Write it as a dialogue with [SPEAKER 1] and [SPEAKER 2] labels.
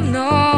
[SPEAKER 1] no.